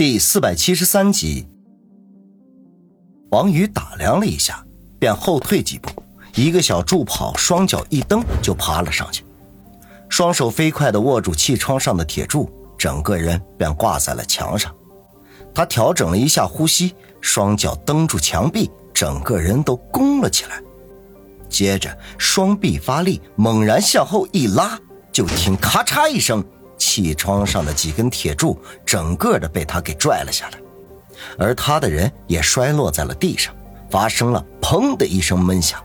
第四百七十三集，王宇打量了一下，便后退几步，一个小助跑，双脚一蹬就爬了上去，双手飞快的握住气窗上的铁柱，整个人便挂在了墙上。他调整了一下呼吸，双脚蹬住墙壁，整个人都弓了起来。接着双臂发力，猛然向后一拉，就听咔嚓一声。气窗上的几根铁柱整个的被他给拽了下来，而他的人也摔落在了地上，发生了砰的一声闷响。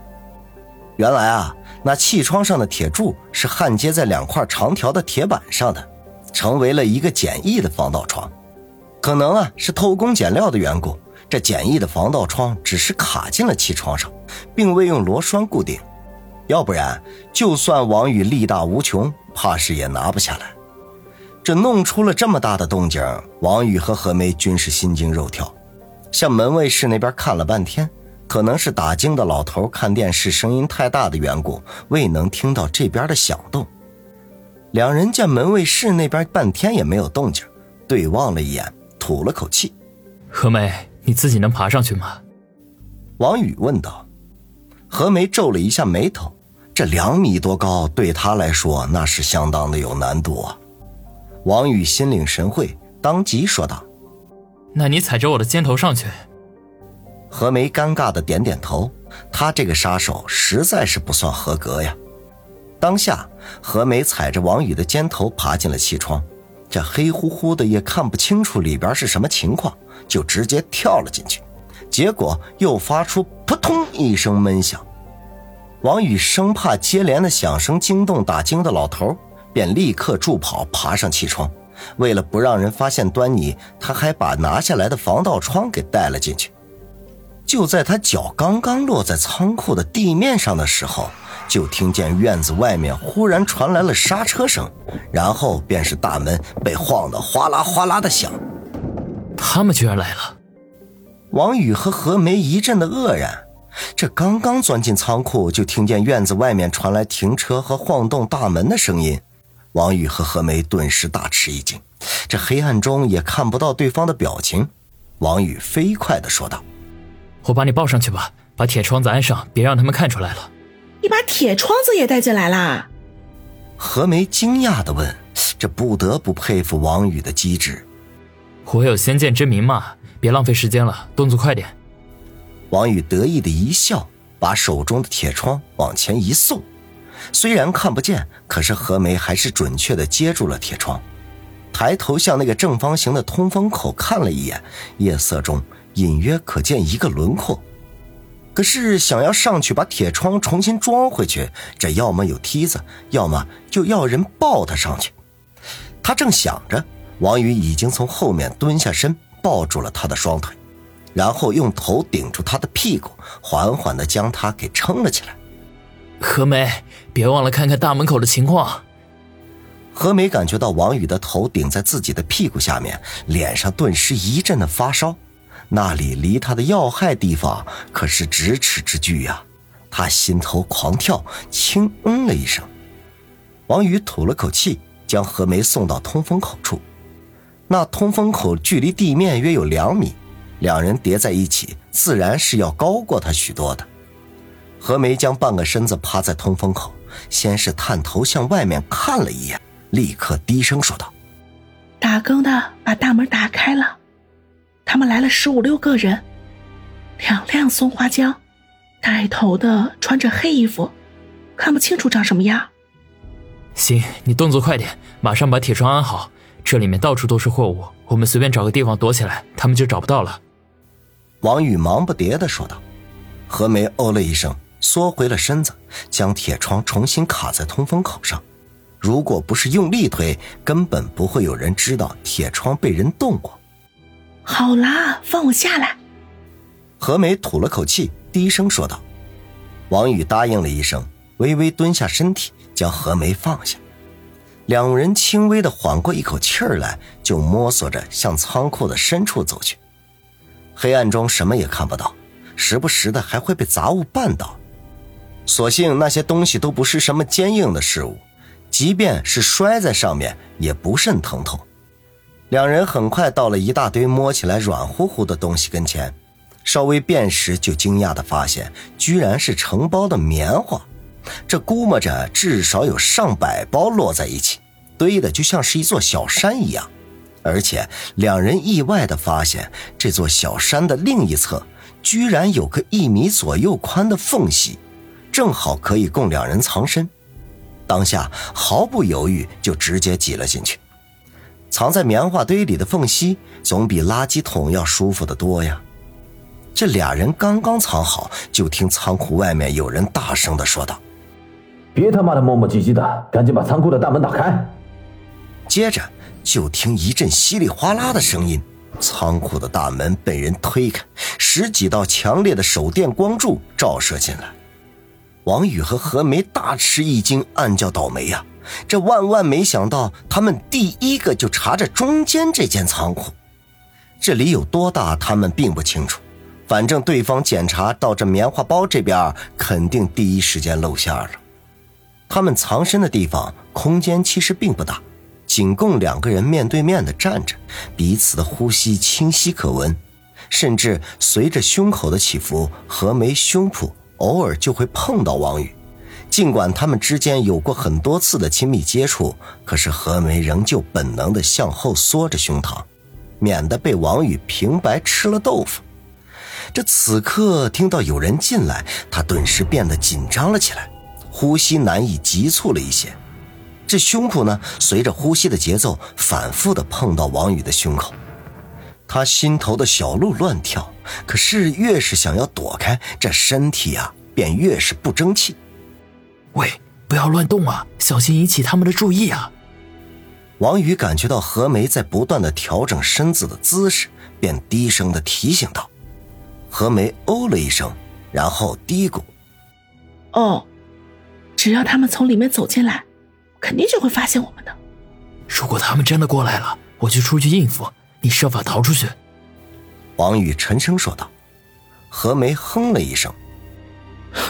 原来啊，那气窗上的铁柱是焊接在两块长条的铁板上的，成为了一个简易的防盗窗。可能啊是偷工减料的缘故，这简易的防盗窗只是卡进了气窗上，并未用螺栓固定，要不然就算王宇力大无穷，怕是也拿不下来。这弄出了这么大的动静，王宇和何梅均是心惊肉跳，向门卫室那边看了半天，可能是打更的老头看电视声音太大的缘故，未能听到这边的响动。两人见门卫室那边半天也没有动静，对望了一眼，吐了口气：“何梅，你自己能爬上去吗？”王宇问道。何梅皱了一下眉头，这两米多高，对他来说那是相当的有难度啊。王宇心领神会，当即说道：“那你踩着我的肩头上去。”何梅尴尬的点点头，他这个杀手实在是不算合格呀。当下，何梅踩着王宇的肩头爬进了气窗，这黑乎乎的也看不清楚里边是什么情况，就直接跳了进去，结果又发出扑通一声闷响。王宇生怕接连的响声惊动打惊的老头。便立刻助跑爬上气窗，为了不让人发现端倪，他还把拿下来的防盗窗给带了进去。就在他脚刚刚落在仓库的地面上的时候，就听见院子外面忽然传来了刹车声，然后便是大门被晃得哗啦哗啦的响。他们居然来了！王宇和何梅一阵的愕然，这刚刚钻进仓库，就听见院子外面传来停车和晃动大门的声音。王宇和何梅顿时大吃一惊，这黑暗中也看不到对方的表情。王宇飞快地说道：“我把你抱上去吧，把铁窗子安上，别让他们看出来了。”你把铁窗子也带进来啦？何梅惊讶地问：“这不得不佩服王宇的机智。”我有先见之明嘛，别浪费时间了，动作快点。王宇得意的一笑，把手中的铁窗往前一送。虽然看不见，可是何梅还是准确的接住了铁窗，抬头向那个正方形的通风口看了一眼，夜色中隐约可见一个轮廓。可是想要上去把铁窗重新装回去，这要么有梯子，要么就要人抱他上去。他正想着，王宇已经从后面蹲下身，抱住了他的双腿，然后用头顶住他的屁股，缓缓的将他给撑了起来。何梅，别忘了看看大门口的情况。何梅感觉到王宇的头顶在自己的屁股下面，脸上顿时一阵的发烧，那里离他的要害地方可是咫尺之距呀！他心头狂跳，轻嗯了一声。王宇吐了口气，将何梅送到通风口处。那通风口距离地面约有两米，两人叠在一起，自然是要高过他许多的。何梅将半个身子趴在通风口，先是探头向外面看了一眼，立刻低声说道：“打更的把大门打开了，他们来了十五六个人，两辆松花江，带头的穿着黑衣服，看不清楚长什么样。”行，你动作快点，马上把铁窗安好。这里面到处都是货物，我们随便找个地方躲起来，他们就找不到了。”王宇忙不迭的说道。何梅哦了一声。缩回了身子，将铁窗重新卡在通风口上。如果不是用力推，根本不会有人知道铁窗被人动过。好啦，放我下来。何梅吐了口气，低声说道。王宇答应了一声，微微蹲下身体，将何梅放下。两人轻微的缓过一口气儿来，就摸索着向仓库的深处走去。黑暗中什么也看不到，时不时的还会被杂物绊倒。所幸那些东西都不是什么坚硬的事物，即便是摔在上面也不甚疼痛。两人很快到了一大堆摸起来软乎乎的东西跟前，稍微辨识就惊讶的发现，居然是成包的棉花。这估摸着至少有上百包摞在一起，堆的就像是一座小山一样。而且两人意外的发现，这座小山的另一侧居然有个一米左右宽的缝隙，正好可以供两人藏身。当下毫不犹豫就直接挤了进去。藏在棉花堆里的缝隙，总比垃圾桶要舒服的多呀。这俩人刚刚藏好，就听仓库外面有人大声的说道：“别他妈的磨磨唧唧的，赶紧把仓库的大门打开！”接着就听一阵稀里哗啦的声音，仓库的大门被人推开，十几道强烈的手电光柱照射进来。王宇和何梅大吃一惊，暗叫倒霉呀！这万万没想到，他们第一个就查着中间这间仓库。这里有多大，他们并不清楚。反正对方检查到这棉花包这边，肯定第一时间露馅了。他们藏身的地方空间其实并不大，仅供两个人面对面的站着，彼此的呼吸清晰可闻，甚至随着胸口的起伏，何梅胸脯偶尔就会碰到王宇。尽管他们之间有过很多次的亲密接触，可是何梅仍旧本能地向后缩着胸膛，免得被王宇平白吃了豆腐。这此刻听到有人进来，他顿时变得紧张了起来，呼吸难以急促了一些。这胸脯呢，随着呼吸的节奏反复地碰到王宇的胸口，他心头的小鹿乱跳。可是越是想要躲开，这身体啊，便越是不争气。喂，不要乱动啊，小心引起他们的注意啊！王宇感觉到何梅在不断的调整身子的姿势，便低声的提醒道。何梅哦了一声，然后嘀咕：“哦，只要他们从里面走进来，肯定就会发现我们的。如果他们真的过来了，我就出去应付，你设法逃出去。”王宇沉声说道。何梅哼了一声：“哼，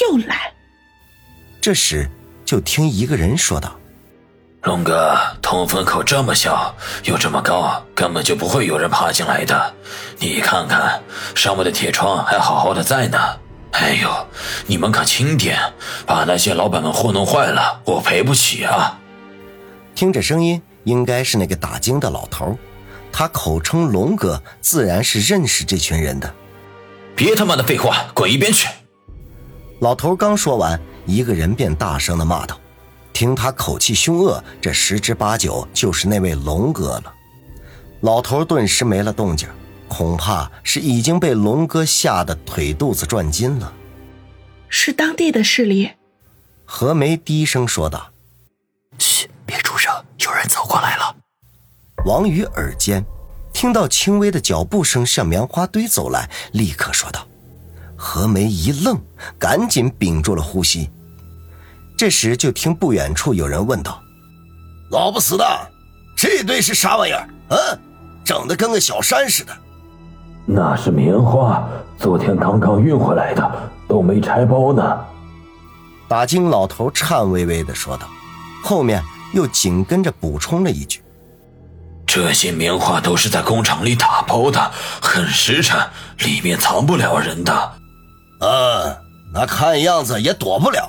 又来。”这时，就听一个人说道：“龙哥，通风口这么小又这么高，根本就不会有人爬进来的。你看看上面的铁窗还好好的在呢。哎呦，你们可轻点，把那些老板们糊弄坏了，我赔不起啊！”听着声音，应该是那个打更的老头，他口称龙哥，自然是认识这群人的。别他妈的废话，滚一边去！老头刚说完。一个人便大声的骂道：“听他口气凶恶，这十之八九就是那位龙哥了。”老头顿时没了动静，恐怕是已经被龙哥吓得腿肚子转筋了。是当地的势力，何梅低声说道：“嘘，别出声，有人走过来了。”王宇耳尖，听到轻微的脚步声向棉花堆走来，立刻说道。何梅一愣，赶紧屏住了呼吸。这时，就听不远处有人问道：“老不死的，这堆是啥玩意儿？嗯，整的跟个小山似的。”“那是棉花，昨天刚刚运回来的，都没拆包呢。”打金老头颤巍巍的说道，后面又紧跟着补充了一句：“这些棉花都是在工厂里打包的，很实诚，里面藏不了人的。”嗯，那看样子也躲不了。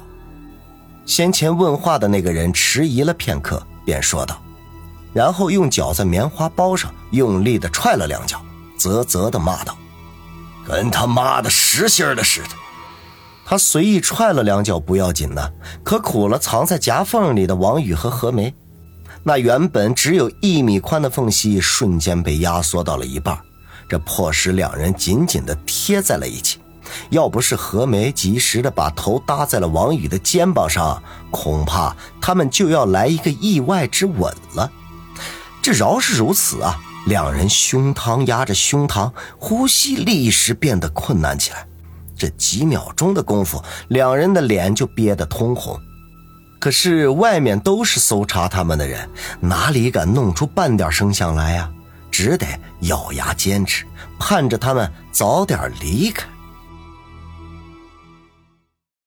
先前问话的那个人迟疑了片刻，便说道，然后用脚在棉花包上用力的踹了两脚，啧啧的骂道：“跟他妈的实心的似的。”他随意踹了两脚不要紧呢，可苦了藏在夹缝里的王宇和何梅。那原本只有一米宽的缝隙，瞬间被压缩到了一半，这迫使两人紧紧的贴在了一起。要不是何梅及时的把头搭在了王宇的肩膀上，恐怕他们就要来一个意外之吻了。这饶是如此啊，两人胸膛压着胸膛，呼吸立时变得困难起来。这几秒钟的功夫，两人的脸就憋得通红。可是外面都是搜查他们的人，哪里敢弄出半点声响来呀？只得咬牙坚持，盼着他们早点离开。